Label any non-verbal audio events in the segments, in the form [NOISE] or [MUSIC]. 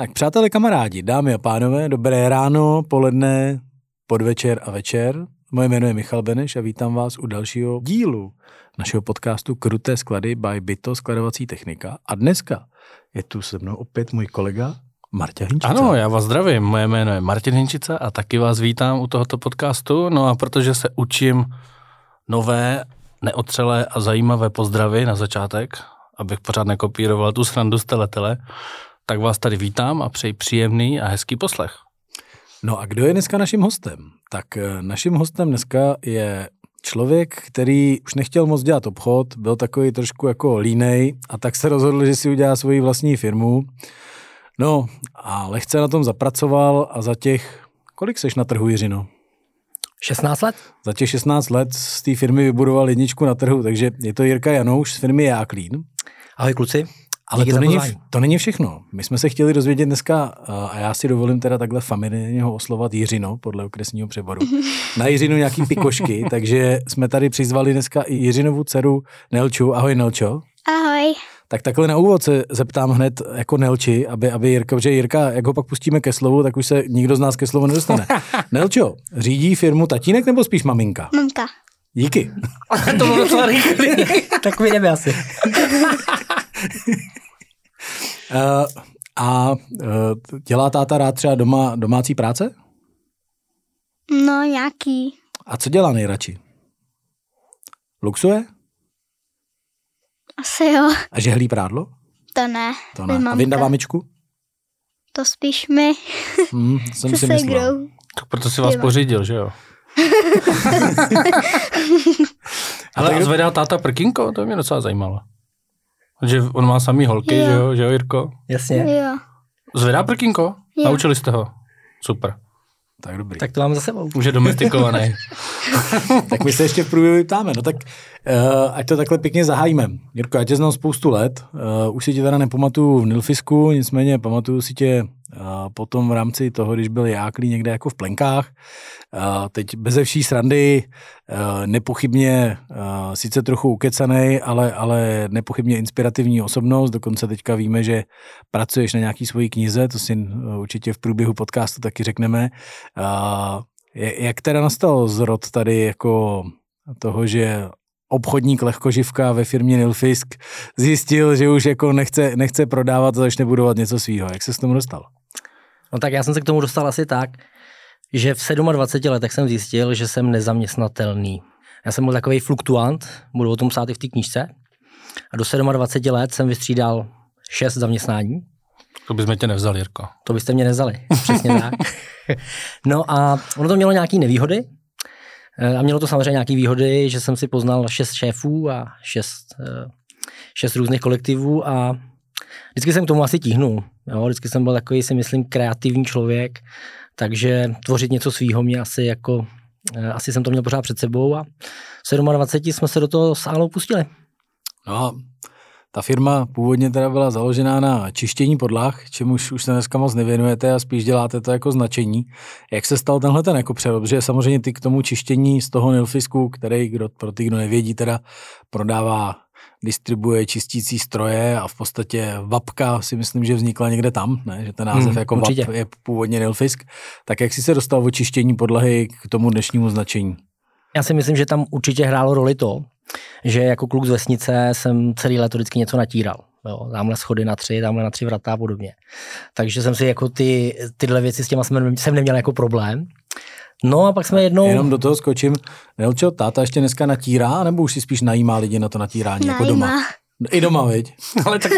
Tak přátelé, kamarádi, dámy a pánové, dobré ráno, poledne, podvečer a večer. Moje jméno je Michal Beneš a vítám vás u dalšího dílu našeho podcastu Kruté sklady by Byto skladovací technika. A dneska je tu se mnou opět můj kolega Marta Hinčica. Ano, já vás zdravím. Moje jméno je Martin Hinčica a taky vás vítám u tohoto podcastu. No a protože se učím nové, neotřelé a zajímavé pozdravy na začátek, abych pořád nekopíroval tu srandu z teletele, tak vás tady vítám a přeji příjemný a hezký poslech. No a kdo je dneska naším hostem? Tak eh, naším hostem dneska je člověk, který už nechtěl moc dělat obchod, byl takový trošku jako línej a tak se rozhodl, že si udělá svoji vlastní firmu. No a lehce na tom zapracoval a za těch, kolik seš na trhu, Jiřino? 16 let? Za těch 16 let z té firmy vybudoval jedničku na trhu, takže je to Jirka Janouš z firmy Jáklín. Ahoj kluci. Ale Díky to není, to není všechno. My jsme se chtěli dozvědět dneska, a já si dovolím teda takhle familiárně ho oslovat Jiřino, podle okresního přeboru, [LAUGHS] na Jiřinu nějaký pikošky, takže jsme tady přizvali dneska i Jiřinovu dceru Nelču. Ahoj Nelčo. Ahoj. Tak takhle na úvod se zeptám hned jako Nelči, aby, aby Jirka, protože Jirka, jak ho pak pustíme ke slovu, tak už se nikdo z nás ke slovu nedostane. [LAUGHS] Nelčo, řídí firmu tatínek nebo spíš maminka? Mamka. Díky. [LAUGHS] to bylo docela rychlý. tak my jdeme asi. Uh, [LAUGHS] a uh, dělá táta rád třeba doma domácí práce? No, nějaký. A co dělá nejradši? Luxuje? Asi jo. A žehlí prádlo? To ne. To ne. A vyndává myčku? To spíš my. Hmm, [LAUGHS] jsem Se si myslel. Tak proto si vás Jo. pořídil, že jo? [LAUGHS] Ale tak a zvedá táta prkinko? To mě docela zajímalo. Že on má samý holky, Jo. že jo, že jo, Jirko? Jasně. Jo. Zvedá prkinko? Jo. Naučili jste ho? Super. Tak dobrý. Tak, to mám za sebou. Už je domestikovaný. [LAUGHS] tak my se ještě v průběhu ptáme. No tak uh, ať to takhle pěkně zahájíme. Jirko, já tě znám spoustu let. Uh, už si tě teda nepamatuju v Nilfisku, nicméně pamatuju si tě potom v rámci toho, když byl Jáklí někde jako v plenkách. Teď beze vší srandy, nepochybně sice trochu ukecanej, ale, ale nepochybně inspirativní osobnost. Dokonce teďka víme, že pracuješ na nějaký svojí knize, to si uh, určitě v průběhu podcastu taky řekneme. Jak teda nastal zrod tady jako toho, že obchodník lehkoživka ve firmě Nilfisk zjistil, že už jako nechce, nechce prodávat a začne budovat něco svýho. Jak se s tomu dostal? No tak já jsem se k tomu dostal asi tak, že v 27 letech jsem zjistil, že jsem nezaměstnatelný. Já jsem byl takový fluktuant, budu o tom psát i v té knížce. A do 27 let jsem vystřídal šest zaměstnání. To bychom tě nevzal, Jirko. To byste mě nezali. Přesně tak. No a ono to mělo nějaké nevýhody. Eh, A mělo to samozřejmě nějaké výhody, že jsem si poznal šest šéfů a šest, eh, šest různých kolektivů a vždycky jsem k tomu asi tíhnul. Jo? Vždycky jsem byl takový, si myslím, kreativní člověk, takže tvořit něco svýho mě asi jako, eh, asi jsem to měl pořád před sebou a v 27 jsme se do toho s Álou pustili. No ta firma původně teda byla založená na čištění podlah, čemuž už se dneska moc nevěnujete a spíš děláte to jako značení. Jak se stal tenhle ten jako přerod? Protože samozřejmě ty k tomu čištění z toho Nilfisku, který kdo, pro ty, kdo nevědí, teda prodává distribuje čistící stroje a v podstatě Vapka si myslím, že vznikla někde tam, ne? že ten název Hmm, jako určitě. Vap je původně Nilfisk. Tak jak jsi se dostal o čištění podlahy k tomu dnešnímu značení? Já si myslím, že tam určitě hrálo roli to, že jako kluk z vesnice jsem celý léto vždycky něco natíral. Jo, tamhle schody na tři, tamhle na tři vrata a podobně. Takže jsem si jako ty, tyhle věci s těma jsem, jsem neměl jako problém. No a pak jsme jednou... Jenom do toho skočím. Nelčo, táta ještě dneska natírá, nebo už si spíš najímá lidi na to natírání jako doma? Najímá. I doma, viď? [LAUGHS] Ale tak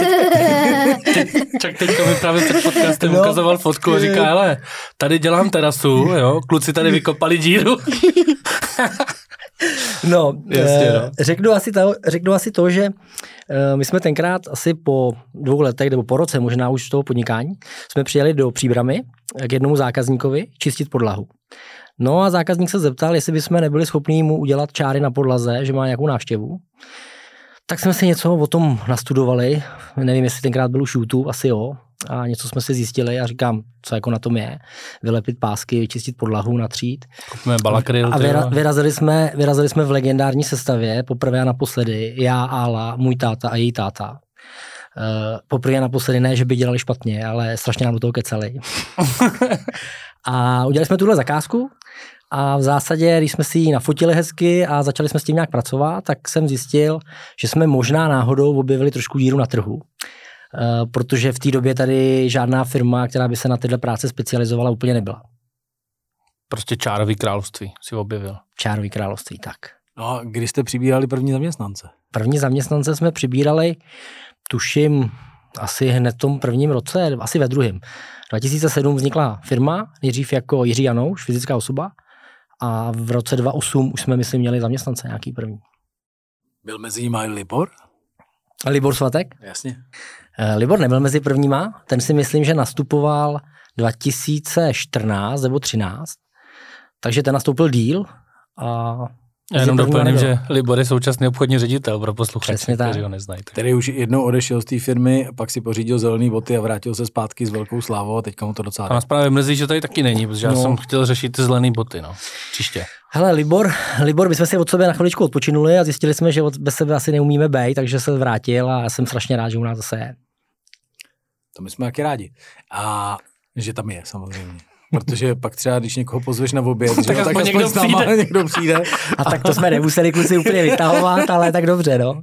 teď, teď, teďka mi právě před podcastem [LAUGHS] No. ukazoval fotku a říká, hele, tady dělám terasu, jo, kluci tady vykopali díru. [LAUGHS] No, Jasně, eh, no. Řeknu, asi to, řeknu asi to, že eh, my jsme tenkrát asi po dvou letech nebo po roce možná už toho podnikání jsme přijeli do Příbramy k jednomu zákazníkovi čistit podlahu. No a zákazník se zeptal, jestli bychom nebyli schopni mu udělat čáry na podlaze, že má nějakou návštěvu. Tak jsme si něco o tom nastudovali, nevím, jestli tenkrát byl už YouTube, asi jo, a něco jsme si zjistili a říkám, co jako na tom je, vylepit pásky, vyčistit podlahu, natřít. Kupíme balakryl, A vyra, vyrazili, jsme, vyrazili jsme v legendární sestavě, poprvé a naposledy, já, Ála, můj táta a její táta. poprvé a naposledy ne, že by dělali špatně, ale strašně nám do toho kecali. [LAUGHS] a udělali jsme tuhle zakázku a v zásadě, když jsme si ji nafotili hezky a začali jsme s tím nějak pracovat, tak jsem zjistil, že jsme možná náhodou objevili trošku díru na trhu. Eh, protože v té době tady žádná firma, která by se na tyhle práce specializovala, úplně nebyla. Prostě čárový království si objevil. Čárový království, tak. No a kdy jste přibírali první zaměstnance? První zaměstnance jsme přibírali, tuším, asi hned v tom prvním roce, asi ve druhém. 2007 vznikla firma, nejdřív jako Jiří Janouš, fyzická osoba, a v roce 2008 už jsme, myslím, měli zaměstnance nějaký první. Byl mezi nimi Libor? Libor Svatek? Jasně. Eh, Libor nebyl mezi prvníma, ten si myslím, že nastupoval 2014 nebo 13, takže ten nastoupil díl a já jenom doplním, že Libor je současný obchodní ředitel pro posluchače, kteří ho neznají. Který už jednou odešel z té firmy, pak si pořídil zelený boty a vrátil se zpátky s velkou slávou a teďka mu to docela. A nás právě mrzí, že tady taky není, protože no. já jsem chtěl řešit ty zelené boty, no. Příště. Hele, Libor, Libor, my jsme si od sebe na chviličku odpočinuli a zjistili jsme, že od, bez sebe asi neumíme být, takže se vrátil a já jsem strašně rád, že u nás zase je. To my jsme taky rádi. A že tam je, samozřejmě. Protože pak třeba, když někoho pozveš na oběd, tak, [LAUGHS] že, tak aspoň někdo, přijde. [LAUGHS] někdo přijde. A tak to jsme nemuseli kluci úplně vytahovat, ale tak dobře, no.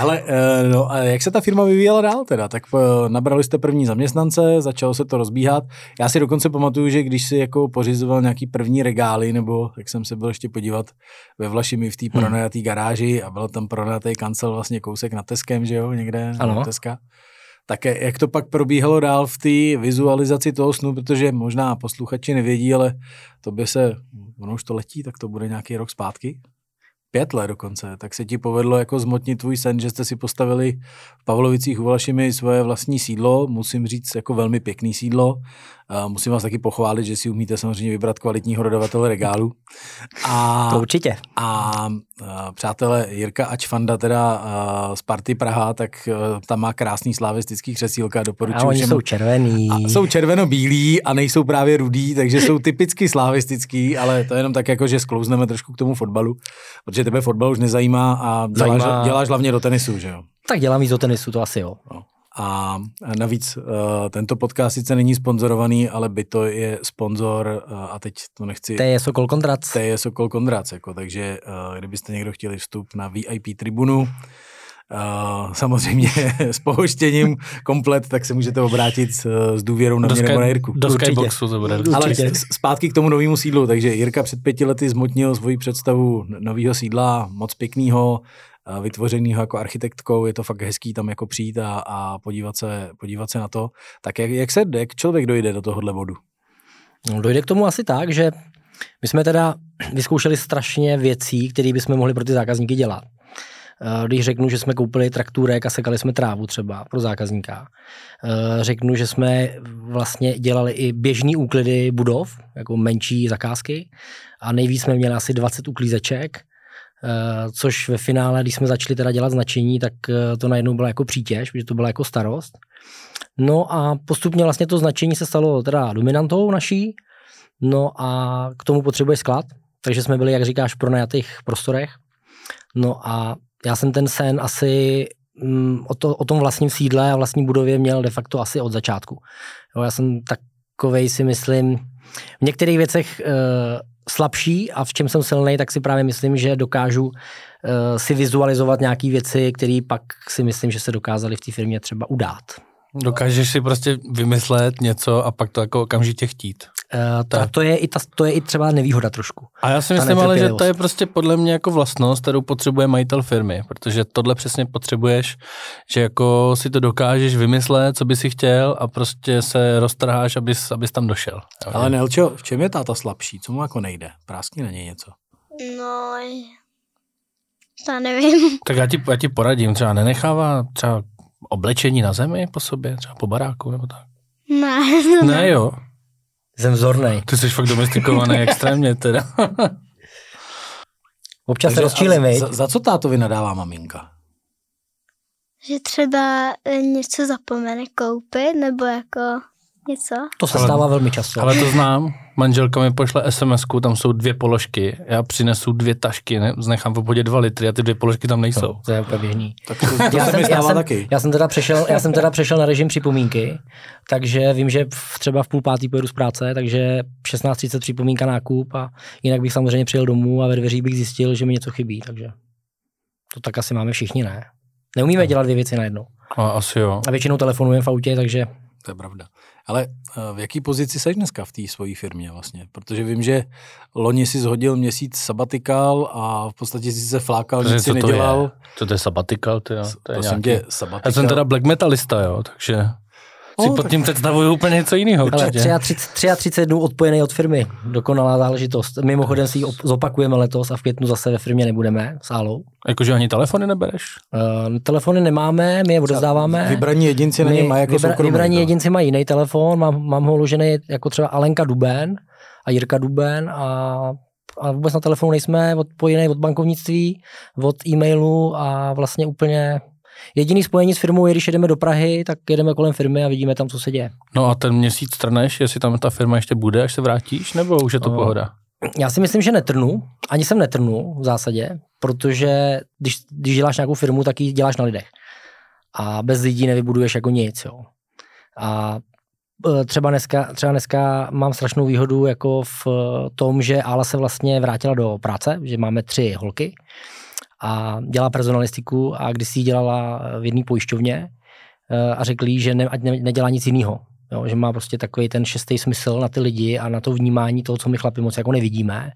Ale eh, no, a jak se ta firma vyvíjela dál teda? Tak eh, nabrali jste první zaměstnance, začalo se to rozbíhat. Já si dokonce pamatuju, že když si jako pořizoval nějaký první regály, nebo jak jsem se byl ještě podívat ve Vlašimi v té hmm. pronajatý garáži a byl tam pronajatý kancel vlastně kousek na Teskem, že jo, někde ano. na Teska. Tak jak to pak probíhalo dál v té vizualizaci toho snu, protože možná posluchači nevědí, ale to by se, ono už to letí, tak to bude nějaký rok zpátky, pět let dokonce, tak se ti povedlo jako zmotnit tvůj sen, že jste si postavili v Pavlovicích u Valašimi svoje vlastní sídlo, musím říct jako velmi pěkný sídlo, musím vás taky pochválit, že si umíte samozřejmě vybrat kvalitního dodavatele regálu. A, to určitě. A, a přátelé Jirka Ačfanda teda a, z Party Praha, tak a, tam má krásný slavistický křesílka, doporučuji. A oni jsou červený. A jsou červeno-bílí a nejsou právě rudí, takže jsou typicky slavistický, ale to je jenom tak jako, že sklouzneme trošku k tomu fotbalu, protože tebe fotbal už nezajímá a děláš, Zajímá... děláš hlavně do tenisu, že jo? Tak dělám víc do tenisu, to asi jo. No. A navíc uh, tento podcast sice není sponzorovaný, ale by to je sponzor, uh, a teď to nechci... To je Sokol Kondrac. To je Sokol Kondrac, jako, takže uh, kdybyste někdo chtěli vstup na VIP tribunu, Uh, samozřejmě [LAUGHS] s pohoštěním komplet, tak se můžete obrátit s, s důvěrou na mě nebo na Jirku. Do Skyboxu to bude. Ale zpátky k tomu novému sídlu, takže Jirka před pěti lety zmotnil svoji představu nového sídla, moc pěkného, vytvořenýho jako architektkou, je to fakt hezký tam jako přijít a, a podívat, se, podívat se na to. Tak jak, jak se jak člověk dojde do tohohle bodu? No, dojde k tomu asi tak, že my jsme teda vyzkoušeli strašně věcí, které bychom mohli pro ty zákazníky dělat. Eh, když řeknu, že jsme koupili traktůrek a sekali jsme trávu třeba pro zákazníka. Eh, řeknu, že jsme vlastně dělali i běžný úklidy budov, jako menší zakázky a nejvíc jsme měli asi 20 uklízeček Eh, což ve finále, když jsme začali teda dělat značení, tak to najednou bylo jako přítěž, protože to byla jako starost. No a postupně vlastně to značení se stalo teda dominantou naší, no a k tomu potřebuje sklad, takže jsme byli, jak říkáš, pro najatých prostorech. No a já jsem ten sen asi mm, o, to, o tom vlastním sídle a vlastní budově měl de facto asi od začátku. Jo, já jsem takovej si myslím, v některých věcech uh, slabší a v čem jsem silný, tak si právě myslím, že dokážu uh, si vizualizovat nějaké věci, které pak si myslím, že se dokázaly v té firmě třeba udát. Dokážeš si prostě vymyslet něco a pak to jako okamžitě chtít. Uh, to, to, je i ta, to je i třeba nevýhoda trošku. A já si myslím ale, že to je prostě podle mě jako vlastnost, kterou potřebuje majitel firmy, protože tohle přesně potřebuješ, že jako si to dokážeš vymyslet, co by si chtěl a prostě se roztrháš, abys, abys tam došel. Ale Nelčo, v čem je táta slabší? Co mu jako nejde? Práskni na něj něco. No, to nevím. Tak já ti, já ti poradím, třeba nenechává třeba oblečení na zemi po sobě, třeba po baráku nebo tak? Ne. Ne, jo. Jsem vzornej. Ty jsi fakt domestikovaný [LAUGHS] extrémně teda. Občas se rozčílim, za, za co tátovi nadává maminka? Že třeba e, něco zapomene koupit, nebo jako něco. To se stává velmi často. Ale to znám. Manželka mi pošle sms tam jsou dvě položky, já přinesu dvě tašky, ne, nechám v obchodě dva litry a ty dvě položky tam nejsou. To je úplně běžný. Tak to, to Já se jsem, já, jsem, taky. já, jsem teda přešel, já jsem teda přešel na režim připomínky, takže vím, že v, třeba v půl pátý pojedu z práce, takže 16.30 připomínka nákup a jinak bych samozřejmě přijel domů a ve dveří bych zjistil, že mi něco chybí, takže to tak asi máme všichni, ne? Neumíme dělat dvě věci najednou. A asi jo. A většinou telefonujeme v autě, takže To je pravda. Ale eh, v jaký pozici seš dneska v té svojí firmě vlastně? Protože vím, že loni si zhodil měsíc sabatikál a v podstatě si se flákal, nic si to nedělal. je? Co to je sabatikal, ty jo? To je Prosím nějaký... tě, sabatikál. Já jsem teda black metalista, jo, takže si No, pod tak- tím představuju úplně něco jiného. ale určitě. 33, 33 dnů odpojený od firmy. Dokonalá záležitost. Mimochodem si ji op- zopakujeme letos a v květnu zase ve firmě nebudeme s Álou. Jakože ani telefony nebereš? Uh, telefony nemáme, my je odezdáváme. Vybraní jedinci na mají jako vybra, soukromý. Vybraní to. jedinci mají jiný telefon, mám, mám ho uložený jako třeba Alenka Duben a Jirka Duben a, a vůbec na telefonu nejsme odpojený od bankovnictví, od e-mailu a vlastně úplně jediný spojení s firmou je, když jedeme do Prahy, tak jedeme kolem firmy a vidíme tam, co se děje. No a ten měsíc trneš, jestli tam ta firma ještě bude, až se vrátíš, nebo už je to No. pohoda? Já si myslím, že netrnu, ani jsem netrnu v zásadě, protože když, když děláš nějakou firmu, tak ji děláš na lidech. A bez lidí nevybuduješ jako nic. Jo. A e, třeba dneska, třeba dneska mám strašnou výhodu jako v tom, že Ála se vlastně vrátila do práce, že máme tři holky a dělá personalistiku a když si ji dělala v jedné pojišťovně e, a řekli jí, že ne, ať ne, nedělá nic jiného. Jo, že má prostě takový ten šestý smysl na ty lidi a na to vnímání toho, co my chlapi moc jako nevidíme.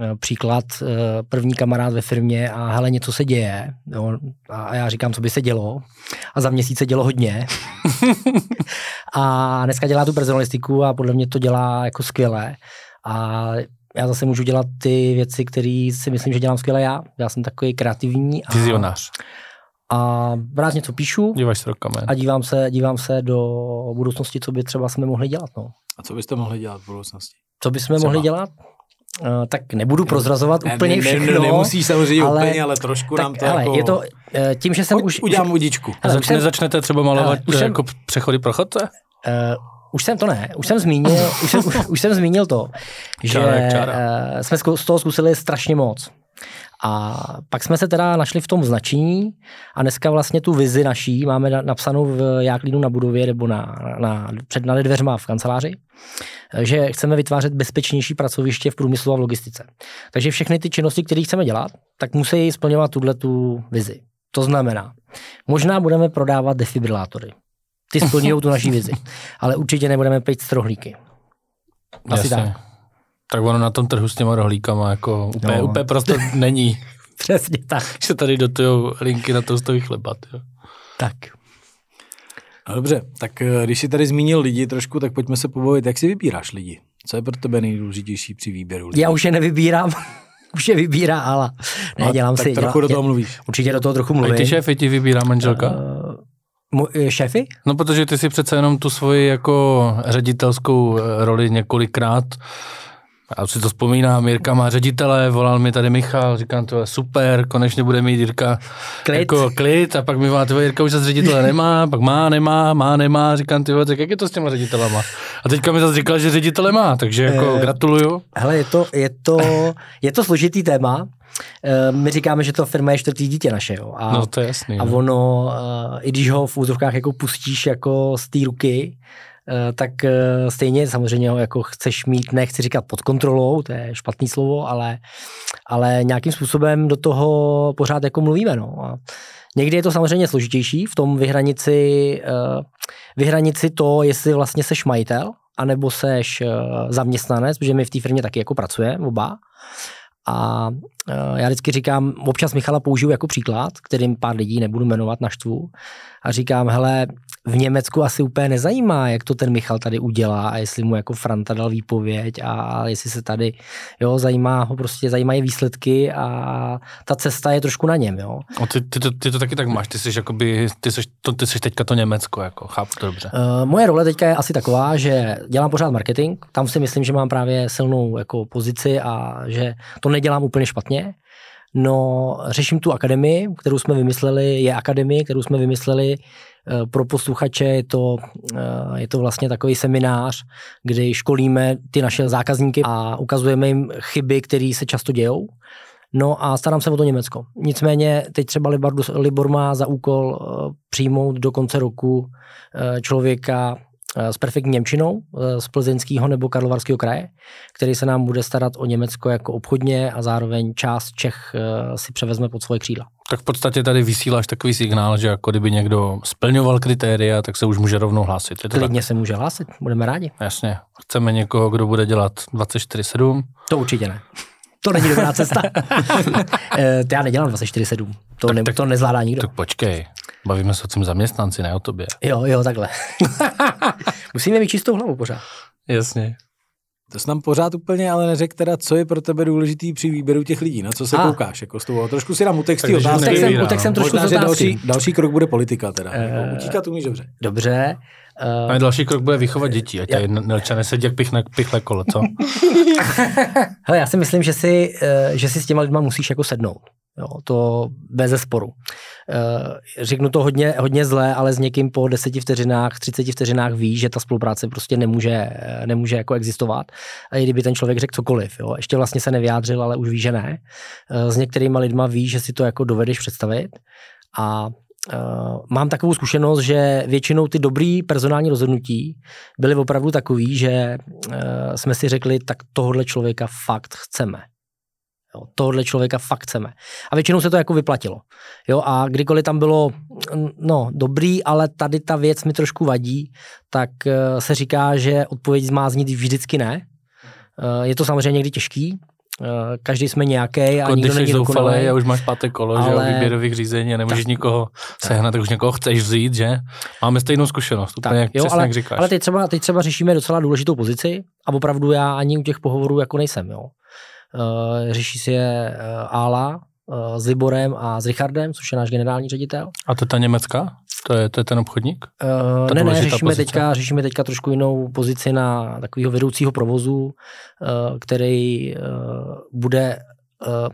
E, Příklad, e, první kamarád ve firmě a hele, něco se děje. Jo, a já říkám, co by se dělo. A za měsíc se dělo hodně. [LAUGHS] a dneska dělá tu personalistiku a podle mě to dělá jako skvěle. A já zase můžu dělat ty věci, které si myslím, že dělám skvěle já. Já jsem takový kreativní. A, Vizionář. a rád něco píšu Díváš se rokama. a dívám se, dívám se do budoucnosti, co by třeba jsme mohli dělat. No. A co byste mohli dělat v budoucnosti? Co bychom Třeba. mohli dělat? Uh, tak nebudu prozrazovat úplně ne, všechno. Ne, nemusí samozřejmě ale- úplně, ale trošku nám tak, to hele, jako... je to, eh, tím, že jsem Uď- už... Udělám udičku. Hele, Zač, už jsem- nezačnete třeba malovat Hele, už eh, jsem- jako přechody pro chodce? Uh, už jsem to ne, už jsem zmínil, už jsem, už, už jsem zmínil to, [LAUGHS] že Čára čára. uh, jsme z toho zkusili strašně moc. A pak jsme se teda našli v tom značení a dneska vlastně tu vizi naší máme na- napsanou v Jáklínu na budově nebo na, na, před na dveřma v kanceláři, že chceme vytvářet bezpečnější pracoviště v průmyslu a v logistice. Takže všechny ty činnosti, které chceme dělat, tak musí splňovat tuhle tu vizi. To znamená, možná budeme prodávat defibrilátory. Ty splňují tu naší vizi. Ale určitě nebudeme pít strohlíky. Asi Jasně. tak. Tak ono na tom trhu s těma rohlíkama jako úplně, No. úplně prostě není. [LAUGHS] Přesně tak. [LAUGHS] Že tady dotujou linky na toastový chleba. Jo. Tak. No dobře, tak eh, když jsi tady zmínil lidi trošku, tak pojďme se pobavit, jak si vybíráš lidi? Co je pro tebe nejdůležitější při výběru lidí? Já už je nevybírám. [LAUGHS] už je vybírá Ala. Ne, No, dělám tak si. trochu dělám, do toho mluvíš. Určitě do toho trochu A i mluvím. ty šéfy ti vybírá manželka? Uh, šéfy? No, protože ty si přece jenom tu svoji jako ředitelskou eh, roli několikrát já už si to vzpomínám, Jirka má ředitele, volal mi tady Michal, říkám, to je super, konečně bude mít Jirka Klid. jako klid a pak mi volá, tyhle Jirka už zase ředitele nemá, pak má, nemá, má, nemá, říkám, ty tak jak je to s těma ředitelema? A teďka mi zase říkal, že ředitele má, takže jako Eh, gratuluju. Hele, je to, je to, je to složitý téma. Eh, My říkáme, že to firma je čtvrtý dítě naše. Jo. A, No to je jasný. a no. ono, eh, i když ho v úzovkách jako pustíš jako z té ruky, tak eh, stejně samozřejmě ho jako chceš mít, nechci říkat pod kontrolou, to je špatný slovo, ale, ale nějakým způsobem do toho pořád jako mluvíme. No. A někdy je to samozřejmě složitější v tom vyhranit si, eh, vyhranit si to, jestli vlastně seš majitel, anebo seš eh, zaměstnanec, protože my v té firmě taky jako pracujeme oba. A eh, já vždycky říkám, občas Michala použiju jako příklad, kterým pár lidí nebudu jmenovat naštvu. A říkám, hele, v Německu asi úplně nezajímá, jak to ten Michal tady udělá a jestli mu jako Franta dal výpověď a jestli se tady, jo, zajímá ho prostě, zajímají výsledky a ta cesta je trošku na něm, jo. A ty, ty, to, ty to taky tak máš, ty jsi jakoby, ty jsi, to, ty jsi teďka to Německo, jako chápu to dobře. Uh, moje role teďka je asi taková, že dělám pořád marketing, tam si myslím, že mám právě silnou jako pozici a že to nedělám úplně špatně. No, řeším tu akademii, kterou jsme vymysleli, je akademie, kterou jsme vymysleli eh, pro posluchače, je to, eh, je to vlastně takový seminář, kdy školíme ty naše zákazníky a ukazujeme jim chyby, které se často dějou. No a starám se o to Německo. Nicméně teď třeba Libor, Libor má za úkol eh, přijmout do konce roku člověka s perfektní Němčinou eh, z plzeňského nebo karlovarského kraje, který se nám bude starat o Německo jako obchodně a zároveň část Čech eh, si převezme pod svoje křídla. Tak v podstatě tady vysíláš takový signál, že jako kdyby někdo splňoval kritéria, tak se už může rovnou hlásit. Je to Klidně tak? se může hlásit, budeme rádi. Jasně. Chceme někoho, kdo bude dělat 24-7. To určitě ne. To není dobrá cesta. [LAUGHS] Já nedělám 24-7. To, tak, ne, tak, to nezvládá nikdo. Tak počkej. Bavíme se o tom zaměstnanci, ne o tobě. Jo, jo, takhle. [LAUGHS] Musíme mít čistou hlavu pořád. Jasně. To jsi nám pořád úplně ale neřekl teda, co je pro tebe důležitý při výběru těch lidí, na co se a. koukáš, jako s toho. Trošku si dám utexty otázky. Utextem, utextem trošku Možná, další, další krok bude politika teda. Uh, Utíkat umíš dobře. Dobře. Uh, a další krok bude vychovat děti, ať tady Nelča nesedí jak pichle, pichle kolo, co? [LAUGHS] Hele, já si myslím, že si, uh, že si s těma lidma musíš jako sednout. Jo, to bez sporu. E, řeknu to hodně, hodně zlé, ale s někým po deseti vteřinách, třiceti vteřinách ví, že ta spolupráce prostě nemůže, nemůže jako existovat. A i kdyby ten člověk řekl cokoliv, jo, ještě vlastně se nevyjádřil, ale už ví, že ne. E, s některýma lidma ví, že si to jako dovedeš představit. A Uh, mám takovou zkušenost, že většinou ty dobrý personální rozhodnutí byly opravdu takový, že uh, jsme si řekli, tak tohohle člověka fakt chceme. Jo, tohle člověka fakt chceme. A většinou se to jako vyplatilo. Jo, a kdykoliv tam bylo, no, dobrý, ale tady ta věc mi trošku vadí, tak uh, se říká, že odpověď má znít vždycky ne. Uh, je to samozřejmě někdy těžký, uh, každý jsme nějaký a jako nikdo není dokonalý. a už máš páté kolo, ale... že výběrových řízení a nemůžeš tak, nikoho tak. sehnat, tak už někoho chceš vzít, že? Máme stejnou zkušenost, úplně tak, jo, přesně ale, jak říkáš. Ale teď třeba, teď třeba řešíme docela důležitou pozici a opravdu já ani u těch pohovorů jako nejsem, jo. Uh, řeší si je Ála uh, s Liborem a s Richardem, což je náš generální ředitel. A to je ta německá? To je, to je ten obchodník? Uh, ne, ne, řešíme teďka, řešíme teďka trošku jinou pozici na takového vedoucího provozu, uh, který uh, bude uh,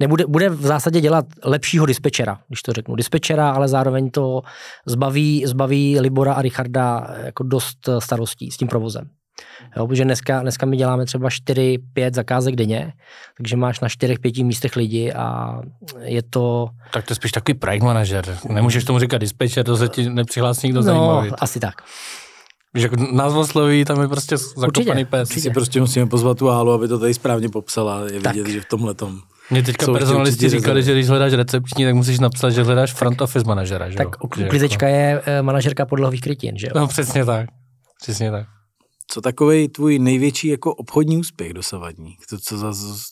nebude, bude v zásadě dělat lepšího dispečera, když to řeknu. Dispečera, ale zároveň to zbaví, zbaví Libora a Richarda jako dost starostí s tím provozem. Jo, protože dneska, dneska my děláme třeba 4-5 zakázek denně, takže máš na 4-5 místech lidi a je to... Tak to je spíš takový project manažer. Nemůžeš tomu říkat dispatcher, to se ti nepřihlásí nikdo no, zajímavý. asi tak. Víš, jako názvosloví, tam je prostě zakopaný pes. Určitě. Si prostě musíme pozvat tu hálu, aby to tady správně popsala. Je tak. vidět, že v tomhle tom. Mě teďka personalisti říkali, že když hledáš recepční, tak musíš napsat, že hledáš front office manažera. Že tak uklizečka jako... je eh, manažerka podlahových krytin, že jo? No přesně tak. Přesně tak. Co takový tvůj největší jako obchodní úspěch dosavadní? Co, co,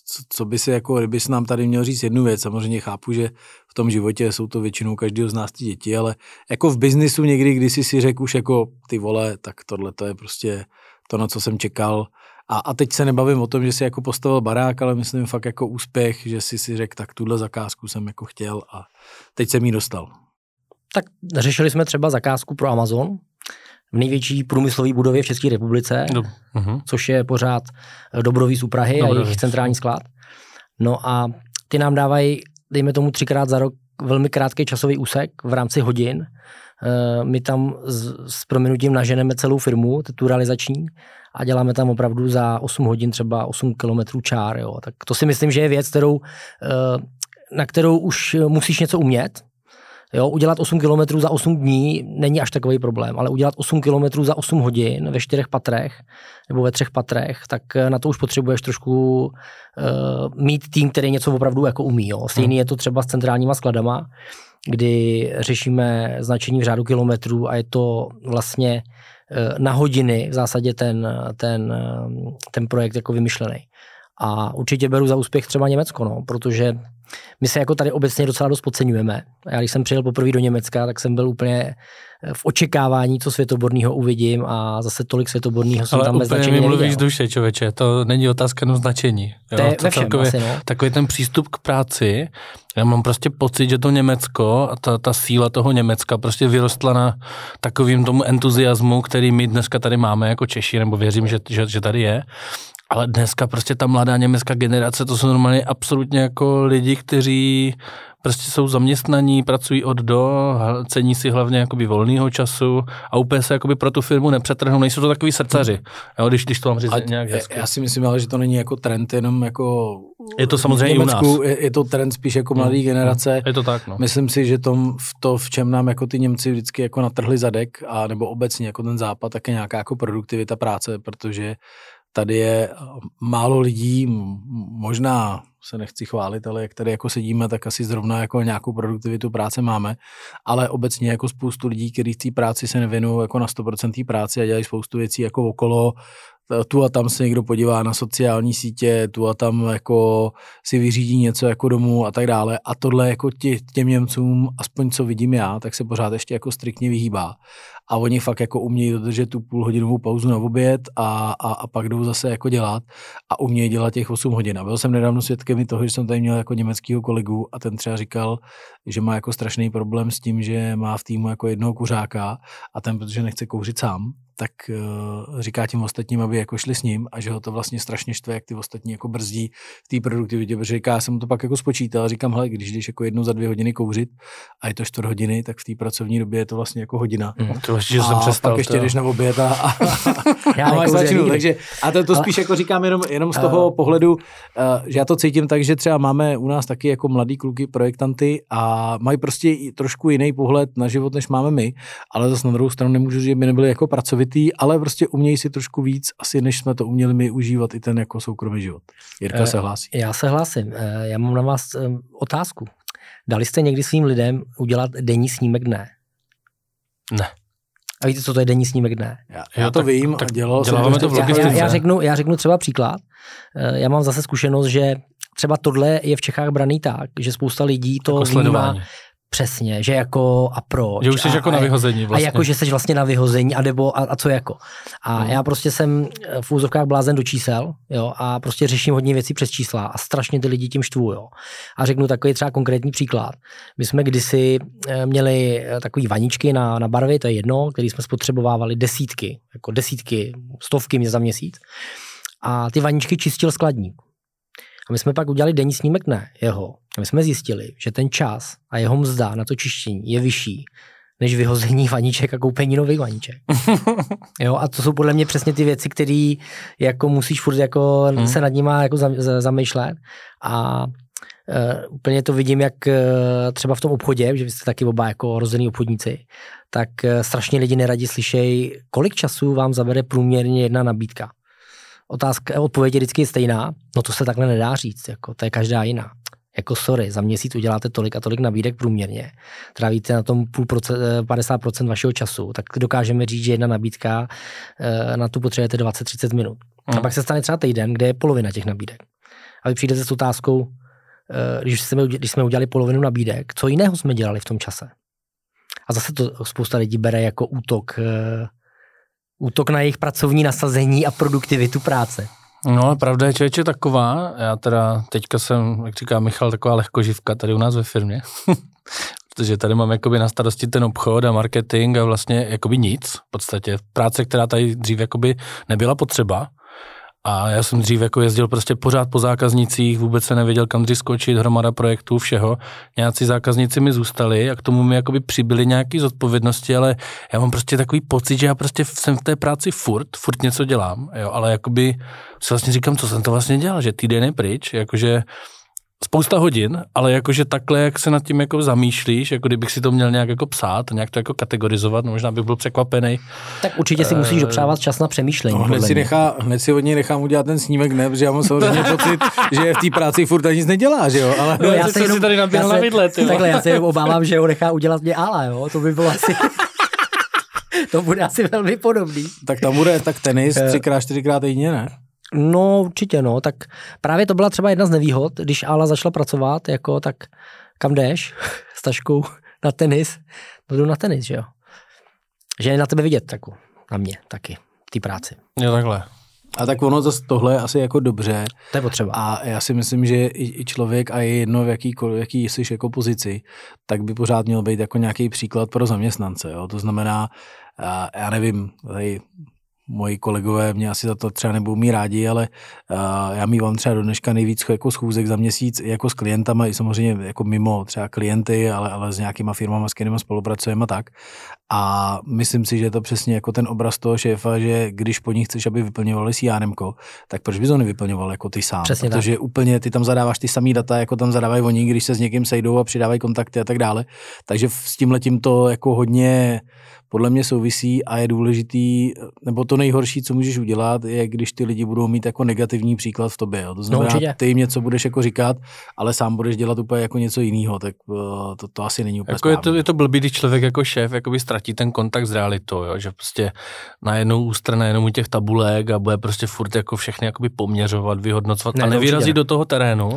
co, co by si jako, kdybys nám tady měl říct jednu věc, samozřejmě chápu, že v tom životě jsou to většinou každého z nás ty děti, ale jako v biznisu někdy, když jsi si řekl už jako ty vole, tak tohle to je prostě to, na co jsem čekal. A, a teď se nebavím o tom, že jsi jako postavil barák, ale myslím fakt jako úspěch, že jsi si řekl, tak tuhle zakázku jsem jako chtěl a teď jsem ji dostal. Tak řešili jsme třeba zakázku pro Amazon, v největší průmyslové budově v České republice, no. uh-huh. což je pořád eh, Dobrovíz u Prahy Dobrovíz. a jejich centrální sklad. No a ty nám dávají, dejme tomu třikrát za rok, velmi krátký časový úsek v rámci hodin. Eh, my tam s, s proměnutím naženeme celou firmu, tu realizační, a děláme tam opravdu za 8 hodin třeba 8 kilometrů čár. Jo. Tak to si myslím, že je věc, kterou, eh, na kterou už musíš něco umět, Jo, udělat 8 km za 8 dní není až takový problém, ale udělat 8 km za 8 hodin ve čtyřech patrech nebo ve třech patrech, tak eh, na to už potřebuješ trošku uh, mít tým, který něco opravdu jako umí. Jo. Stejný je to třeba s centrálníma skladama, kdy řešíme značení v řádu kilometrů a je to vlastně uh, na hodiny v zásadě ten, ten, ten projekt jako vymyšlený. A určitě beru za úspěch třeba Německo, no, protože my se jako tady obecně docela dost podceňujeme. Já když jsem přijel poprvé do Německa, tak jsem byl úplně v očekávání, co světoborného uvidím a zase tolik světoborného jsem Ale tam bez značení mi mluvíš duše, člověče, to není otázka jenom značení. Jo? To je to všem takový, asi, no. takový ten přístup k práci, já mám prostě pocit, že to Německo a ta, ta síla toho Německa prostě vyrostla na takovým tomu entuziasmu, který my dneska tady máme jako Češi, nebo věřím, že, že, že tady je Ale dneska prostě ta mladá německá generace, to jsou normálně absolutně jako lidi, kteří prostě jsou zaměstnaní, pracují od do, cení si hlavně jakoby volného času a úplně se jakoby pro tu firmu nepřetrhnou, nejsou to takový srdcaři, jo, když, když to mám říct Ať, nějak hezky. já si myslím, ale že to není jako trend jenom jako Je to samozřejmě v i u Německu, nás. Je, je to trend spíš jako mladý generace. Je to tak, no. Myslím si, že tom, v to, v čem nám jako ty Němci vždycky jako natrhli zadek, a nebo obecně jako ten západ, tak je nějaká jako produktivita práce, protože tady je málo lidí, možná se nechci chválit, ale jak tady jako sedíme, tak asi zrovna jako nějakou produktivitu práce máme, ale obecně jako spoustu lidí, kteří v té práci se nevěnují jako na 100% té práci a dělají spoustu věcí jako okolo, tu a tam se někdo podívá na sociální sítě, tu a tam jako si vyřídí něco jako domů a tak dále. A tohle jako tě, těm Němcům, aspoň co vidím já, tak se pořád ještě jako striktně vyhýbá. A oni fakt jako umějí dodržet tu půlhodinovou pauzu na oběd a, a, a pak jdou zase jako dělat a umějí dělat těch 8 hodin. A byl jsem nedávno svědkem toho, že jsem tady měl jako německého kolegu a ten třeba říkal, že má jako strašný problém s tím, že má v týmu jako jednoho kuřáka a ten, protože nechce kouřit sám, tak uh, říká těm ostatním, aby jako šli s ním a že ho to vlastně strašně štve, jak ty ostatní jako brzdí v té produktivitě, protože říká, já jsem to pak jako spočítal a říkám, hele, když jdeš jako jednou za dvě hodiny kouřit a je to čtvrt hodiny, tak v té pracovní době je to vlastně jako hodina. Mm, to ještě, že jsem a přestal. pak ještě to- jdeš na oběd a, a, [LAUGHS] Já a máš takže a to, to Ale- spíš jako říkám jenom, jenom z toho pohledu, uh, že já to cítím tak, že třeba máme u nás taky jako mladý kluky, projektanty a mají prostě trošku jiný pohled na život, než máme my, ale zase na druhou stranu nemůžu říct, že by nebyli jako pracovitý, ale prostě umějí si trošku víc, asi než jsme to uměli my užívat i ten jako soukromý život. Jirka Eh, se hlásí. Já se hlásím. Eh, Já mám na vás eh, otázku. Dali jste někdy svým lidem udělat denní snímek dne? Ne. A víte, co to je denní snímek dne? Já, já jo, to tak- vím tak a dělal jsem to v já, já, já, řeknu, já řeknu třeba příklad. Eh, Já mám zase zkušenost, že třeba tohle je v Čechách braný tak, že spousta lidí to Jako vnímá sledování. Přesně, že jako a proč. Že už jsi a, jako na a- vyhození A vlastně. jako, že jsi vlastně na vyhození, a, nebo, a, a co jako. A Mhm. já prostě jsem eh, v úzovkách blázen do čísel, jo, a prostě řeším hodně věcí přes čísla a strašně ty lidi tím štvu, jo. A řeknu takový třeba konkrétní příklad. My jsme kdysi eh, měli eh, takový vaničky na, na barvy, to je jedno, který jsme spotřebovávali desítky, jako desítky, stovky mě za měsíc. A ty vaničky čistil skladník. A my jsme pak udělali denní snímek ne, jeho. A my jsme zjistili, že ten čas a jeho mzda na to čištění je vyšší než vyhození [LAUGHS] vaniček a koupení nových vaniček. [LAUGHS] jo, a to jsou podle mě přesně ty věci, které jako musíš furt jako Hmm. se nad nima jako zamýšlet. A Uh, úplně to vidím, jak uh, třeba v tom obchodě, že vy jste taky oba jako rozený obchodníci, tak uh, strašně lidi neradi slyšejí, kolik času vám zabere průměrně jedna nabídka. Otázka, odpověď je vždycky stejná, no to se takhle nedá říct, jako, to je každá jiná. Jako sorry, za měsíc uděláte tolik a tolik nabídek průměrně, trávíte na tom půl procent, eh, 50% vašeho času, tak dokážeme říct, že jedna nabídka eh, na tu potřebujete 20-30 minut. A Mm. pak se stane třeba týden, kde je polovina těch nabídek. A vy přijdete s otázkou, eh, když jsme, udělali- když jsme udělali polovinu nabídek, co jiného jsme dělali v tom čase? A zase to spousta lidí bere jako útok, útok na jejich pracovní nasazení a produktivitu práce. No pravda je člověče taková, já teda teďka jsem, jak říká Michal, taková lehkoživka tady u nás ve firmě, [LAUGHS] protože tady mám jakoby na starosti ten obchod a marketing a vlastně jakoby nic, v podstatě práce, která tady dřív jakoby nebyla potřeba, a já jsem dřív jako jezdil prostě pořád po zákaznicích, vůbec se nevěděl, kam dřív skočit, hromada projektů, všeho. Nějací zákazníci mi zůstali a k tomu mi jakoby přibyly nějaké zodpovědnosti, ale já mám prostě takový pocit, že já prostě jsem v té práci furt, furt něco dělám, jo, ale jakoby si vlastně říkám, co jsem to vlastně dělal, že týden je pryč, jakože spousta hodin, ale jakože takhle, jak se nad tím jako zamýšlíš, jako kdybych si to měl nějak jako psát, nějak to jako kategorizovat, no možná bych byl překvapený. Tak určitě si musíš dopřávat čas na přemýšlení. No, hned, si nechá, hned si od něj nechám udělat ten snímek, ne, protože já mám samozřejmě [LAUGHS] pocit, že v té práci furt ani nic nedělá, že jo, ale No, já Ty se jenom, si tady já na vidle, ty jo. Takhle, já se jenom obávám, že ho nechá udělat mě Ala, jo? To by bylo asi... [LAUGHS] to bude asi velmi podobný. tak tam bude tak tenis Eh. třikrát, čtyřikrát týdně, ne? No určitě, no. Tak právě to byla třeba jedna z nevýhod, když Ala začala pracovat, jako tak kam jdeš [LAUGHS] s taškou na tenis? No jdu na tenis, že jo. Že je na tebe vidět, taku, na mě taky, té práci. Jo, takhle. A tak ono zase tohle je asi jako dobře To je potřeba. a já si myslím, že i, i člověk a je jedno v jaký, v jaký jsi jako pozici, tak by pořád měl být jako nějaký příklad pro zaměstnance, jo? to znamená, a já nevím, tady moji kolegové mě asi za to třeba nebudou mít rádi, ale uh, já mývám třeba do dneška nejvíc jako schůzek za měsíc jako s klientama, i samozřejmě jako mimo třeba klienty, ale, ale s nějakýma firmama, s kterými spolupracujeme a tak. A myslím si, že je to přesně jako ten obraz toho šéfa, že když po nich chceš, aby vyplňovali CRM, tak proč bys ho nevyplňoval jako ty sám? Přesně Protože tak. úplně ty tam zadáváš ty samý data, jako tam zadávají oni, když se s někým sejdou a přidávají kontakty a tak dále. Takže s tím letím to jako hodně podle mě souvisí a je důležitý, nebo to nejhorší, co můžeš udělat, je, když ty lidi budou mít jako negativní příklad v tobě. Jo. To znamená, určitě. ty jim něco budeš jako říkat, ale sám budeš dělat úplně jako něco jiného, tak uh, to, to asi není úplně Jako je, to, je to blbý, když člověk jako šéf jakoby ztratí ten kontakt s realitou, jo? že prostě najednou ústrne jenom u těch tabulek a bude prostě furt jako všechny jakoby poměřovat, vyhodnocovat Ne, a nevyrazí ne. do toho terénu,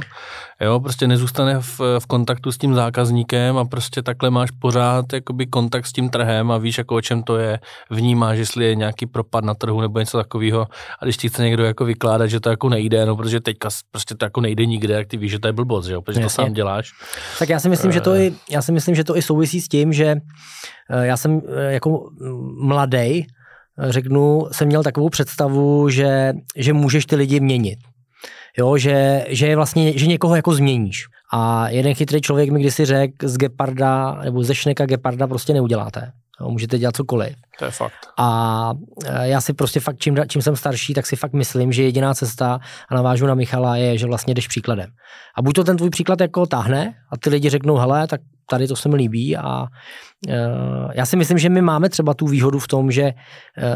jo? prostě nezůstane v, v, kontaktu s tím zákazníkem a prostě takhle máš pořád jakoby kontakt s tím trhem a víš jako o čem to je, vnímáš, jestli je nějaký propad na trhu nebo něco takového a když ti chce někdo jako vykládat, že to jako nejde, no protože teďka prostě to jako nejde nikde, tak ty víš, že to je blbost, že jo? protože Jasně. to sám děláš. Tak já si myslím, že to i, já si myslím, že to i souvisí s tím, že eh, já jsem eh, jako mladý, řeknu, jsem měl takovou představu, že, že můžeš ty lidi měnit. Jo, že, že je vlastně, že někoho jako změníš. A jeden chytrý člověk mi kdysi řekl, z Geparda, nebo ze Šneka Geparda prostě neuděláte. Jo, můžete dělat cokoliv. To je fakt. A e, já si prostě fakt, čím, čím jsem starší, tak si fakt myslím, že jediná cesta, a navážu na Michala, je, že vlastně jdeš příkladem. A buď to ten tvůj příklad jako táhne a ty lidi řeknou, hele, tak tady to se mi líbí a e, já si myslím, že my máme třeba tu výhodu v tom, že e,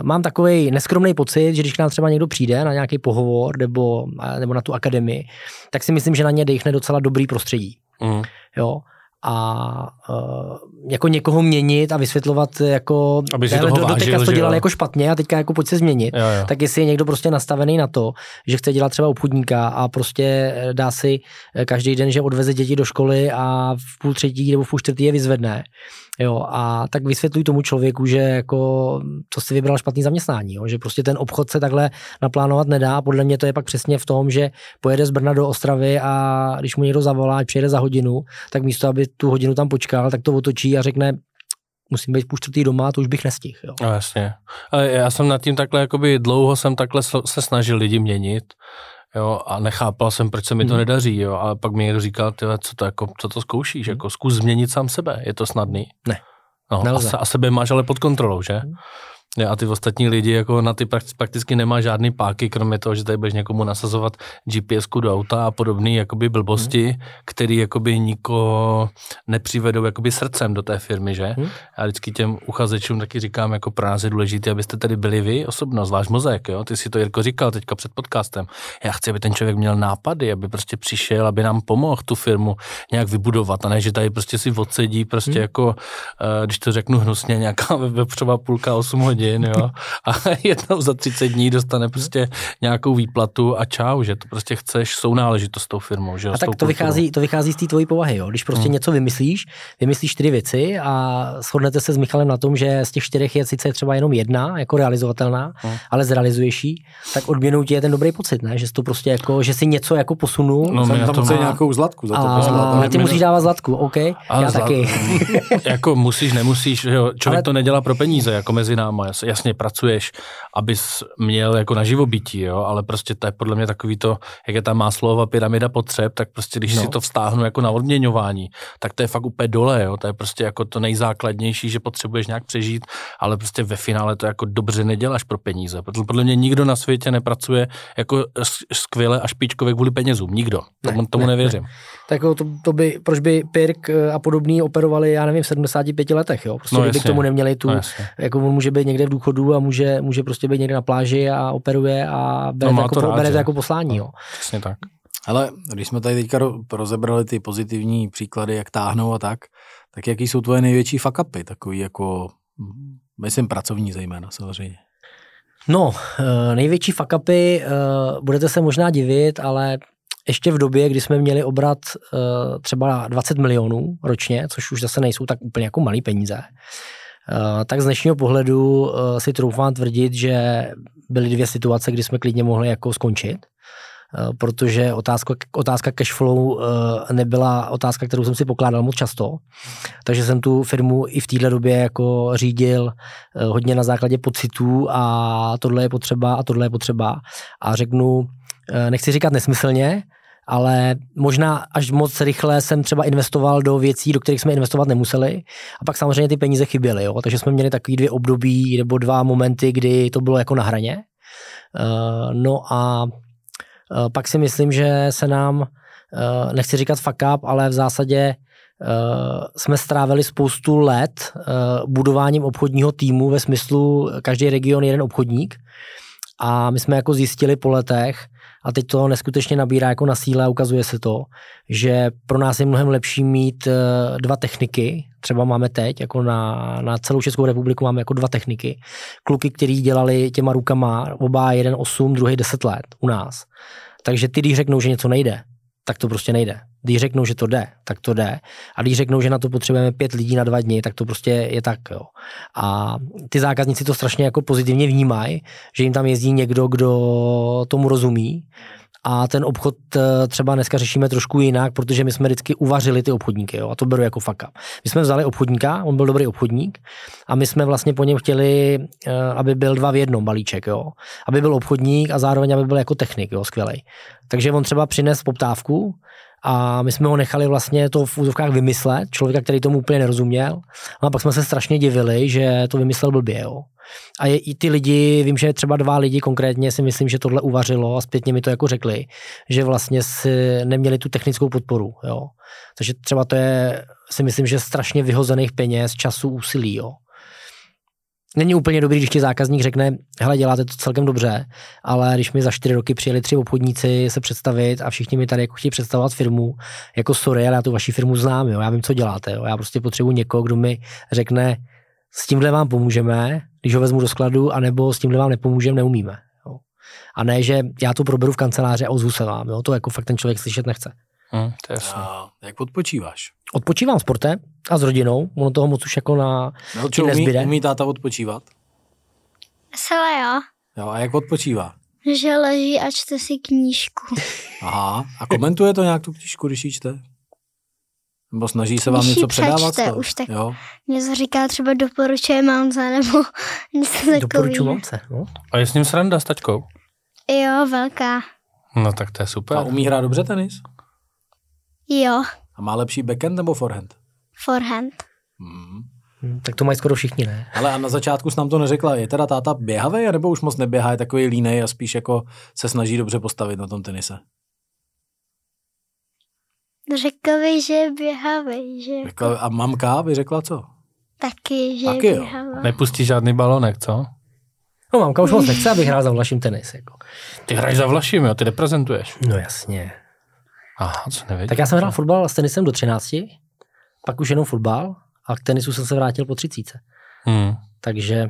mám takový neskromný pocit, že když k nám třeba někdo přijde na nějaký pohovor nebo, a- nebo na tu akademii, tak si myslím, že na ně dejchne docela dobrý prostředí Mm. jo, a uh, jako někoho měnit a vysvětlovat jako, Aby si toho do, vážil, teďka jsi to dělal jako špatně a teďka jako pojď se změnit. Jo, jo. Tak jestli je někdo prostě nastavený na to, že chce dělat třeba obchodníka a prostě eh, dá si eh, každý den, že odveze děti do školy a v půl třetí nebo v půl čtvrtý je vyzvedne, jo, a tak vysvětluj tomu člověku, že jako to si vybral špatný zaměstnání, jo, že prostě ten obchod se takhle naplánovat nedá. Podle mě to je pak přesně v tom, že pojede z Brna do Ostravy a když mu někdo zavolá, přijede za hodinu, tak místo, aby tu hodinu tam počkal, tak to otočí a řekne, musím být půl čtvrtý doma, to už bych nestihl. No, jasně. Ale já jsem nad tím takhle, jakoby dlouho jsem takhle se snažil lidi měnit, jo, a nechápal jsem, proč se mi to Hmm. nedaří, jo, ale pak mi někdo říkal, tyhle, co to, jako, co to zkoušíš, jako zkus změnit sám sebe, je to snadný? Ne. No, a, se, a sebe máš ale pod kontrolou, že? Jo, a ty ostatní lidi jako na ty prakt- prakticky nemá žádný páky, kromě toho, že tady budeš někomu nasazovat gps do auta a podobné jakoby blbosti, hmm. který jakoby nikoho nepřivedou jakoby srdcem do té firmy, že? Hmm. Já vždycky těm uchazečům taky říkám, jako pro nás je důležité, abyste tady byli vy, osobnost, váš mozek, jo? Ty si to Jirko říkal teďka před podcastem. Já chci, aby ten člověk měl nápady, aby prostě přišel, aby nám pomohl tu firmu nějak vybudovat, a ne, že tady prostě si odsedí prostě hmm. jako, eh, když to řeknu hnusně, nějaká [LAUGHS] vepřová půlka 8 hodin, jo? A [LAUGHS] jednou za 30 dní dostane prostě nějakou výplatu a čau, že to prostě chceš sounáležitost s tou firmou, že jo? A tak to vychází, to vychází z té tvojí povahy. Jo? Když prostě Hmm. něco vymyslíš, vymyslíš čtyři věci a shodnete se s Michalem na tom, že z těch čtyřech je sice třeba jenom jedna, jako realizovatelná, Hmm. ale zrealizuješ ji, tak odměnou ti je ten dobrý pocit, ne? že jsi to prostě jako, že si něco jako posunul. No, my tam chce a- nějakou zlatku za to a, poslat. ale ty musíš dávat zlatku, OK? Ale Já zlat- taky. [LAUGHS] jako musíš, nemusíš, že jo, člověk Ale... to nedělá pro peníze, jako mezi náma, jas- jasně pracuješ, abys měl jako na živobytí, jo, ale prostě to je podle mě takový to, jak je ta Maslova pyramida potřeb, tak prostě když No. no. si to vztáhnu jako na odměňování, tak to je fakt úplně dole, jo, to je prostě jako to nejzákladnější, že potřebuješ nějak přežít, ale prostě ve finále to jako dobře neděláš pro peníze, protože podle mě nikdo na světě nepracuje jako skvěle a špičkově kvůli penězům, nikdo, tomu, Ne, tomu ne, nevěřím. tak jako to, to by, proč by Pirk eh, a podobný operovali, já nevím, v 75 letech, jo? Prostě No, kdyby k jasně. tomu neměli tu, No, jasně. jako on může být někde v důchodu a může, může prostě být někde na pláži a operuje a bere, No, to, jako, rád, bere to že? jako poslání. Jo. Přesně tak. Ale když jsme tady teďka ro- rozebrali ty pozitivní příklady, jak táhnou a tak, tak jaký jsou tvoje největší fuck-upy, takový jako, hm, myslím pracovní zejména samozřejmě. No, eh, největší fuck upy, eh, budete se možná divit, ale ještě v době, kdy jsme měli obrat eh, třeba 20 milionů ročně, což už zase nejsou tak úplně jako malý peníze, tak z dnešního pohledu eh, si troufám tvrdit, že byly dvě situace, kdy jsme klidně mohli jako skončit. protože otázka, otázka cashflow eh, nebyla otázka, kterou jsem si pokládal moc často. Takže jsem tu firmu i v téhle době jako řídil eh, hodně na základě pocitů a tohle je potřeba a tohle je potřeba. A řeknu, nechci říkat nesmyslně, ale možná až moc rychle jsem třeba investoval do věcí, do kterých jsme investovat nemuseli a pak samozřejmě ty peníze chyběly, jo? takže jsme měli takový dvě období nebo dva momenty, kdy to bylo jako na hraně. Uh, no a uh, pak si myslím, že se nám, uh, nechci říkat fuck up, ale v zásadě jsme strávili spoustu let budováním obchodního týmu ve smyslu každý region jeden obchodník a my jsme jako zjistili po letech, a teď to neskutečně nabírá jako na síle a ukazuje se to, že pro nás je mnohem lepší mít eh, dva techniky, třeba máme teď, jako na, na celou Českou republiku máme jako dva techniky. Kluky, který dělali těma rukama, oba jeden 8, druhý 10 let u nás. Takže ty, když řeknou, že něco nejde, tak to prostě nejde. Když řeknou, že to jde, tak to jde. A když řeknou, že na to potřebujeme pět lidí na dva dny, tak to prostě je tak. Jo. A ty zákazníci to strašně jako pozitivně vnímají, že jim tam jezdí někdo, kdo tomu rozumí a ten obchod eh, třeba dneska řešíme trošku jinak, protože my jsme vždycky uvařili ty obchodníky, jo, a to beru jako faka. My jsme vzali obchodníka, on byl dobrý obchodník, a my jsme vlastně po něm chtěli, eh, aby byl dva v jednom balíček, jo. Aby byl obchodník a zároveň aby byl jako technik, jo, skvělej. Takže on třeba přines poptávku a my jsme ho nechali vlastně to v úzovkách vymyslet, člověka, který tomu úplně nerozuměl. No a pak jsme se strašně divili, že to vymyslel blbě, jo. A je, i ty lidi, vím, že třeba dva lidi konkrétně si myslím, že tohle uvařilo a zpětně mi to jako řekli, že vlastně si neměli tu technickou podporu, jo. Takže třeba to je, si myslím, že strašně vyhozených peněz, času, úsilí, jo. Není úplně dobrý, když ti zákazník řekne, hele, děláte to celkem dobře, ale když mi za čtyři roky přijeli tři obchodníci se představit a všichni mi tady jako chtějí představovat firmu, jako sorry, ale já tu vaši firmu znám, jo, já vím, co děláte, jo, já prostě potřebuji někoho, kdo mi řekne, s tímhle vám pomůžeme, když ho vezmu do skladu, anebo s tímhle vám nepomůžeme, neumíme. Jo. A ne, že já to proberu v kanceláři a ozvu se vám. Jo. To jako fakt ten člověk slyšet nechce. Hmm, to je a jak odpočíváš? Odpočívám sportem a s rodinou. Ono toho moc už jako na no, čo, umí, umí táta odpočívat? Celé jo. Jo, a jak odpočívá? Že leží a čte si knížku. Aha, a komentuje to nějak tu knížku, když ji čte? Nebo snaží se vám Když něco předávat? Přečte, už tak jo? něco říká třeba doporučuje mamce nebo [LAUGHS] něco takového. Doporučuje mamce, no. A je s ním sranda s taťkou? Jo, velká. No tak to je super. A umí hrát dobře tenis? Jo. A má lepší backhand nebo forehand? Forehand. Hmm. Hmm, tak to mají skoro všichni, ne? Ale a na začátku jsi nám to neřekla, je teda táta běhavý, nebo už moc neběhá, je takový línej a spíš jako se snaží dobře postavit na tom tenise? Řekl by, že je běhavý. Že jako... A mamka by řekla co? Taky, že Taky je běhavý. Nepustí žádný balonek, co? No mamka už moc nechce, abych hrál za Vlaším tenis. Jako. Ty hraješ za Vlaším, jo? Ty reprezentuješ. No jasně. Aha, co nevěděl. Tak já jsem hrál fotbal s tenisem do 13, pak už jenom fotbal a k tenisu jsem se vrátil po 30. Hmm. Takže,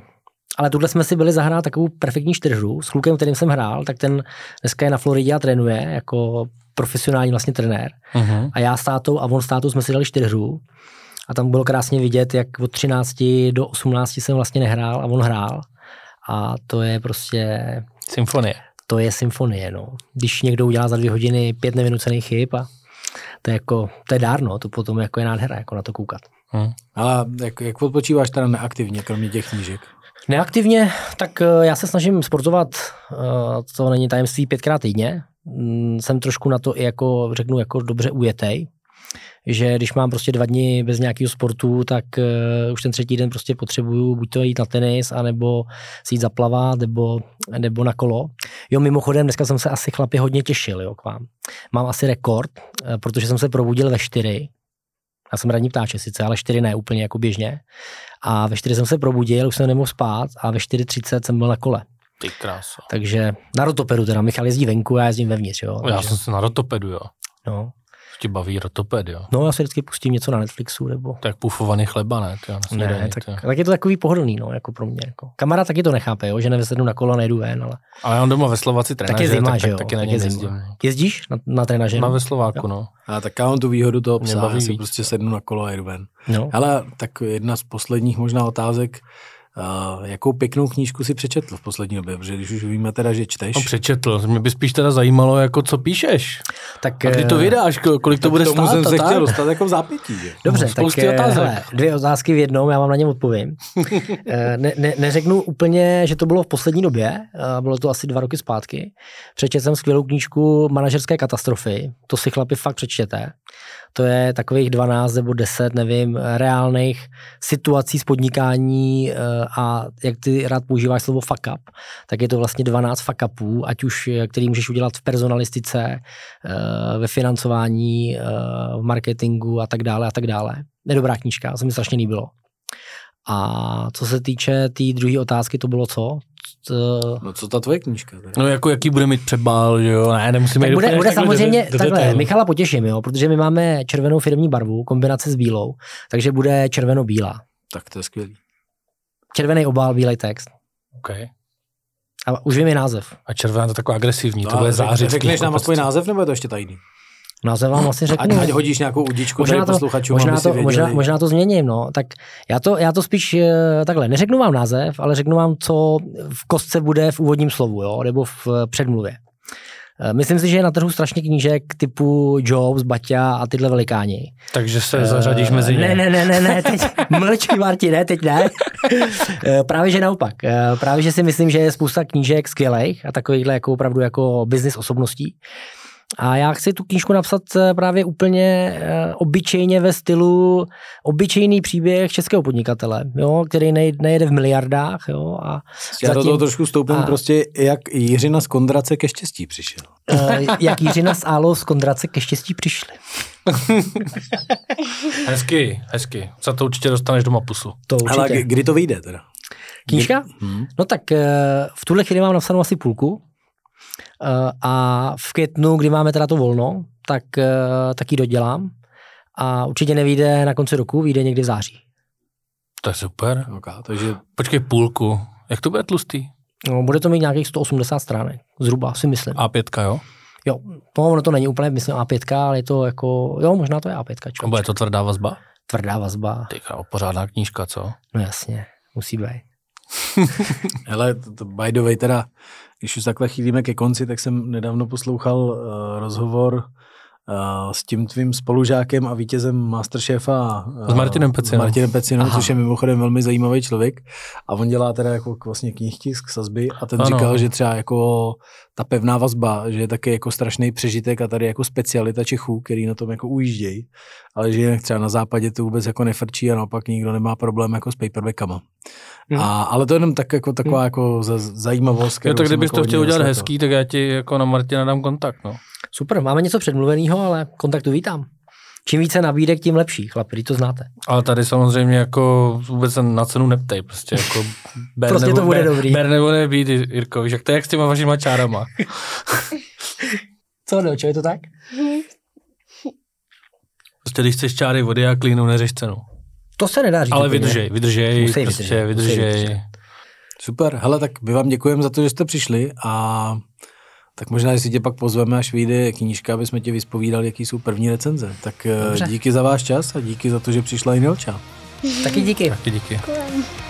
ale tuhle jsme si byli zahrát takovou perfektní čtyřhru s klukem, kterým jsem hrál, tak ten dneska je na Floridě a trénuje jako profesionální vlastně trenér. Uh-huh. A já s tátou a on s tátou jsme si dali čtyřhru a tam bylo krásně vidět, jak od 13 do 18 jsem vlastně nehrál a on hrál. A to je prostě... Symfonie. To je symfonie, no. Když někdo udělá za dvě hodiny pět nevinucených chyb a to je jako, to je dárno, to potom jako je nádhera, jako na to koukat. Hmm. Ale jak, jak odpočíváš teda neaktivně, kromě těch knížek? Neaktivně, tak eh, já se snažím sportovat, eh, to není tajemství, pětkrát týdně. Mm, jsem trošku na to i jako, řeknu, jako dobře ujetej, že když mám prostě dva dny bez nějakého sportu, tak uh, už ten třetí den prostě potřebuju buď to jít na tenis, anebo si jít zaplavat, nebo, nebo na kolo. Jo, mimochodem, dneska jsem se asi chlapi hodně těšil, jo, k vám. Mám asi rekord, uh, protože jsem se probudil ve čtyři, já jsem ranní ptáče sice, ale čtyři ne úplně jako běžně. A ve čtyři jsem se probudil, už jsem nemohl spát a ve 4.30 jsem byl na kole. Ty krása. Takže na rotopedu teda, Michal jezdí venku, já jezdím vevnitř, jo. Já takže... jsem se na rotopedu, jo. No. Tě baví rotoped, jo? No, já si vždycky pustím něco na Netflixu, nebo... Tak pufovaný chleba, ne? Ty, ne, ne tak, tak, je to takový pohodlný, no, jako pro mě. Jako. Kamarád taky to nechápe, jo, že nevesednu na kolo a nejdu ven, ale... Ale on doma ve Slováci trenaže, tak je zima, tak, že jo, taky na tak je zima. Jezdíš na, na trenaže? Má ve Slováku, jo. no. A tak já mám tu výhodu toho psa, já si prostě sednu na kolo a jedu ven. No. Ale tak jedna z posledních možná otázek, Uh, jakou pěknou knížku si přečetl v poslední době, protože když už víme teda, že čteš. No přečetl, mě by spíš teda zajímalo, jako co píšeš. Tak, A kdy to eh, vydáš, ko- kolik to bude stát? jsem se tak? chtěl dostat jako v zápětí. Že? Dobře, No, tak spousty eh, otázek. hele, dvě otázky v jednom, já vám na ně odpovím. [LAUGHS] Eh, ne, ne, neřeknu úplně, že to bylo v poslední době, eh, bylo to asi dva roky zpátky. Přečetl jsem skvělou knížku Manažerské katastrofy, to si chlapi fakt přečtěte. To je takových 12 nebo 10, nevím, reálných situací z podnikání eh, a jak ty rád používáš slovo fuck up, tak je to vlastně 12 fuck upů, ať už eh, který můžeš udělat v personalistice, eh, ve financování, eh, v marketingu a tak dále a tak dále. Nedobrá knížka, se mi strašně líbilo. A co se týče té tý druhé otázky, to bylo co? T- No co ta tvoje knížka? Teda? No jako jaký bude mít přebál, že jo? Ne, nemusíme tak jít bude, bude takhle samozřejmě, do- do takhle, detailu. Michala potěším, jo, protože my máme červenou firmní barvu, kombinace s bílou, takže bude červeno-bílá. Tak to je skvělý. Červený obal, bílej text. Okay. A už vím i název. A červená to taková agresivní, to a bude zářit. Řekneš nám aspoň název, nebo je to ještě tajný? Název vám asi Ať, řeknu. ať hodíš nějakou udičku Možná tady to, posluchačům, možná, to, možná, možná to změním, no. Tak já to, já to spíš eh, takhle, neřeknu vám název, ale řeknu vám, co v kostce bude v úvodním slovu, jo, nebo v eh, předmluvě. Eh, Myslím si, že je na trhu strašně knížek typu Jobs, Baťa a tyhle velikáni. Takže se zařadíš mezi ně. Ne, ne, ne, ne, ne, teď [LAUGHS] mlč, Marti, ne, teď ne. Eh, Právě, že naopak. Právě, že si myslím, že je spousta knížek skvělých a takovýchhle jako opravdu jako business osobností. A já chci tu knížku napsat eh, právě úplně eh, obyčejně ve stylu obyčejný příběh českého podnikatele, jo, který nej- nejede v miliardách. Jo, a Já do zatím- toho trošku stoupím a- prostě, jak Jiřina z Kondrace ke štěstí přišel. eh, jak Jiřina s Álou z Kondrace ke štěstí přišli. [LAUGHS] Hezky, hezky. Za to určitě dostaneš doma pusu. To určitě. Ale kdy to vyjde teda? Knížka? Hmm. No tak eh, v tuhle chvíli mám napsanou asi půlku a v květnu, kdy máme teda to volno, tak, eh, tak ji dodělám a určitě nevíde na konci roku, vyjde někdy v září. To je super. Okay, takže Počkej půlku. Jak to bude tlustý? No, bude to mít nějakých 180 stránek, zhruba si myslím. A5, jo? Jo, no, ono to není úplně, myslím, A5, ale je to jako, jo, možná to je A5, A čo? bude to tvrdá vazba? tvrdá vazba, Ty král, pořádná knížka, co? no jasně, musí být. [LAUGHS] Hele, to, to by the way teda, když už takhle chýlíme ke konci, tak jsem nedávno poslouchal uh, rozhovor uh, s tím tvým spolužákem a vítězem Masterchefa. Uh, S Martinem Pecinou. Martinem Pecinou, což je mimochodem velmi zajímavý člověk. A on dělá teda jako vlastně knihtisk sazby a ten ano. říkal, že třeba jako ta pevná vazba, že je taky jako strašný přežitek a tady jako specialita Čechů, který na tom jako ujíždějí, ale že jinak třeba na západě to vůbec jako nefrčí a naopak nikdo nemá problém jako s paperbackama. Mhm. A, ale to je jenom tak jako taková jako za, zajímavost. Jo, tak kdybys jako to chtěl udělat zaslechl. hezký, tak já ti jako na Martina dám kontakt, no. Super, máme něco předmluveného, ale kontaktu vítám. Čím více nabídek, tím lepší, chlapi, to znáte. Ale tady samozřejmě jako vůbec se na cenu neptej, prostě jako [LAUGHS] ber Prostě nebo, to bude ber, dobrý. Ber nebo nebýt, Jirko, víš, jak to je jak s těma vašima čárama. [LAUGHS] Co, Delčo, je to tak? Prostě když chceš čáry vody a klínu, neřeš cenu. To se nedá říct. Ale úplně. vydržej, vydržej, Musí prostě vydržet, musí vydržej. Super, hele, tak my vám děkujeme za to, že jste přišli a tak možná, jestli tě pak pozveme, až vyjde knížka, aby jsme tě vyspovídali, jaký jsou první recenze. Tak eh, Dobře. díky za váš čas a díky za to, že přišla i Nelča. Taky díky. Taky díky. Děkujeme.